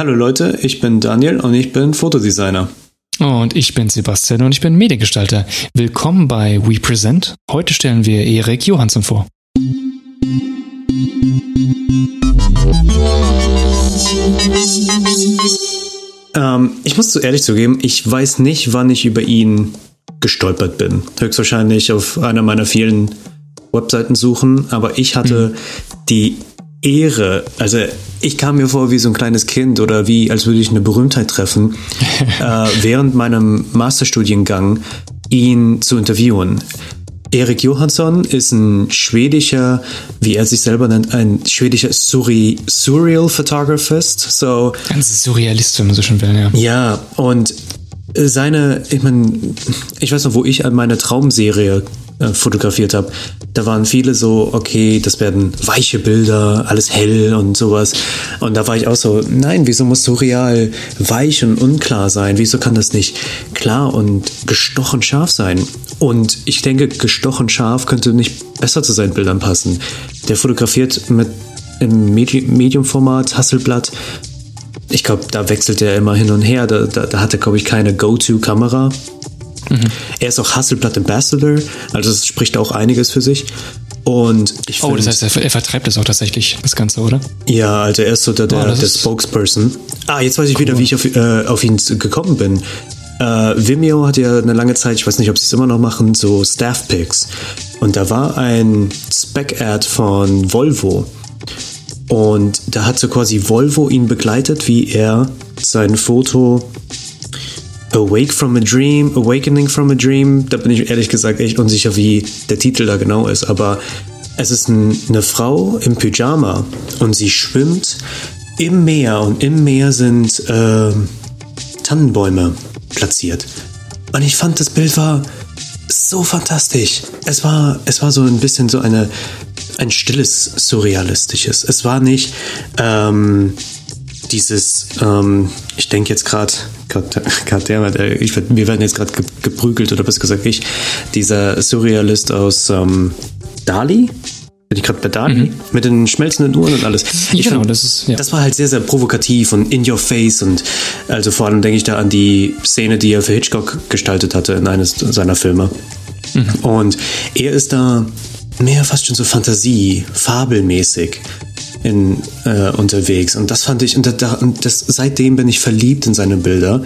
Hallo Leute, ich bin Daniel und ich bin Fotodesigner. Und ich bin Sebastian und ich bin Mediengestalter. Willkommen bei We Present. Heute stellen wir Erik Johansson vor. Ähm, ich muss zu ehrlich zugeben, ich weiß nicht, wann ich über ihn gestolpert bin. Höchstwahrscheinlich auf einer meiner vielen Webseiten suchen, aber ich hatte mhm. die Ehre, also ich kam mir vor wie so ein kleines Kind oder wie, als würde ich eine Berühmtheit treffen, äh, während meinem Masterstudiengang ihn zu interviewen. Erik Johansson ist ein schwedischer, wie er sich selber nennt, ein schwedischer Surri Surreal Photographist. So, Ganz Surrealist, wenn man so schon will, ja. Ja, und seine, ich meine, ich weiß noch, wo ich an meine Traumserie äh, fotografiert habe, da waren viele so, okay, das werden weiche Bilder, alles hell und sowas. Und da war ich auch so, nein, wieso muss so real weich und unklar sein? Wieso kann das nicht klar und gestochen scharf sein? Und ich denke, gestochen scharf könnte nicht besser zu seinen Bildern passen. Der fotografiert mit im Medium-Format, Hasselblatt. Ich glaube, da wechselt er immer hin und her. Da, da, da hat er, glaube ich, keine Go-To-Kamera. Mhm. Er ist auch Hasselblatt Ambassador, also das spricht auch einiges für sich. Und ich oh, das heißt, er, er, vertreibt das auch tatsächlich, das Ganze, oder? Ja, also er ist so der, der, oh, der Spokesperson. Ah, jetzt weiß ich cool. wieder, wie ich auf, äh, auf ihn gekommen bin. Äh, Vimeo hat ja eine lange Zeit, ich weiß nicht, ob sie es immer noch machen, so Staff Picks. Und da war ein Spec-Ad von Volvo. Und da hat so quasi Volvo ihn begleitet, wie er sein Foto Awake from a Dream, Awakening from a Dream, da bin ich ehrlich gesagt echt unsicher, wie der Titel da genau ist, aber es ist ein, eine Frau im Pyjama und sie schwimmt im Meer und im Meer sind äh, Tannenbäume platziert. Und ich fand, das Bild war so fantastisch. Es war, es war so ein bisschen so eine, ein stilles, surrealistisches. Es war nicht ähm, dieses, ähm, ich denke jetzt gerade, wir werden jetzt gerade geprügelt, oder besser gesagt ich, dieser Surrealist aus ähm, Dali, bin ich gerade bei Dali, mhm. mit den schmelzenden Uhren und alles. Ich genau, fand, das ist, ja. Das war halt sehr, sehr provokativ und in your face und also vor allem denke ich da an die Szene, die er für Hitchcock gestaltet hatte in eines seiner Filme. Mhm. Und er ist da mehr fast schon so Fantasie, fabelmäßig in, äh, unterwegs. Und das fand ich, und, da, und das, seitdem bin ich verliebt in seine Bilder.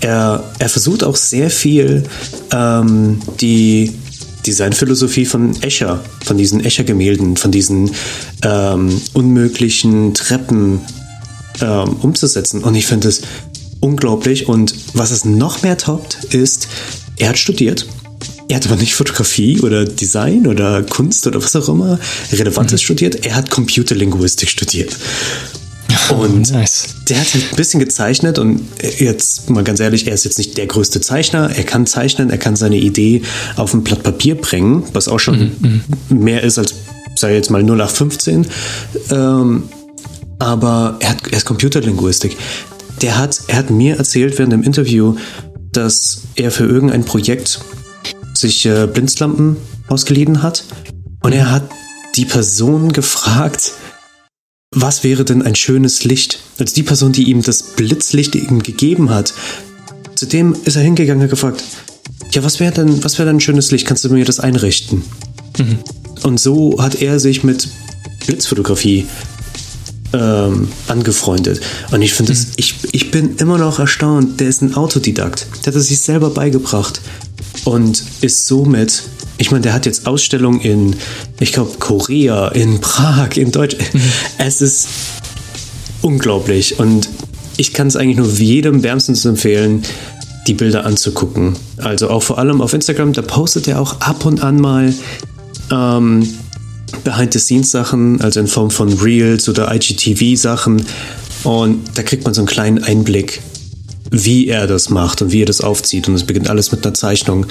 Er, er versucht auch sehr viel ähm, die Designphilosophie von Escher, von diesen Escher-Gemälden, von diesen ähm, unmöglichen Treppen ähm, umzusetzen. Und ich finde es unglaublich. Und was es noch mehr toppt, ist, er hat studiert er hat aber nicht Fotografie oder Design oder Kunst oder was auch immer Relevantes mhm. studiert. Er hat Computerlinguistik studiert. Und nice. der hat halt ein bisschen gezeichnet und jetzt mal ganz ehrlich, er ist jetzt nicht der größte Zeichner. Er kann zeichnen, er kann seine Idee auf ein Blatt Papier bringen, was auch schon mhm. mhm. mehr ist als, ich jetzt mal, 0815. Ähm, aber er, hat, er ist Computerlinguistik. Der hat, er hat mir erzählt während dem Interview, dass er für irgendein Projekt sich äh, Blinzlampen ausgeliehen hat. Und er hat die Person gefragt, was wäre denn ein schönes Licht? Also die Person, die ihm das Blitzlicht ihm gegeben hat, zu dem ist er hingegangen und gefragt, ja, was wäre denn, was wäre denn ein schönes Licht? Kannst du mir das einrichten? Mhm. Und so hat er sich mit Blitzfotografie ähm, angefreundet. Und ich finde, mhm. ich, ich bin immer noch erstaunt, der ist ein Autodidakt. Der hat es sich selber beigebracht und ist somit, ich meine, der hat jetzt Ausstellungen in, ich glaube, Korea, in Prag, in Deutschland. Mhm. Es ist unglaublich und ich kann es eigentlich nur jedem wärmstens empfehlen, die Bilder anzugucken. Also auch vor allem auf Instagram, da postet er auch ab und an mal ähm, Behind-the-Scenes-Sachen, also in Form von Reels oder IGTV-Sachen. Und da kriegt man so einen kleinen Einblick wie er das macht und wie er das aufzieht. Und es beginnt alles mit einer Zeichnung.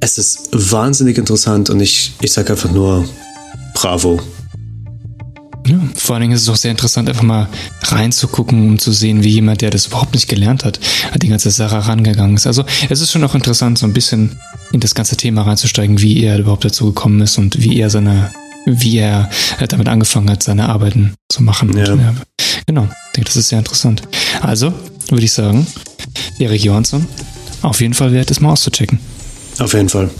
Es ist wahnsinnig interessant und ich, ich sage einfach nur Bravo. Ja, vor allen Dingen ist es auch sehr interessant, einfach mal reinzugucken, um zu sehen, wie jemand, der das überhaupt nicht gelernt hat, an die ganze Sache rangegangen ist. Also es ist schon auch interessant, so ein bisschen in das ganze Thema reinzusteigen, wie er überhaupt dazu gekommen ist und wie er seine, wie er damit angefangen hat, seine Arbeiten zu machen. Ja. Und, ja, genau, ich denke, das ist sehr interessant. Also, würde ich sagen, Erik Johansson, auf jeden Fall wert, es mal auszuchecken. Auf jeden Fall.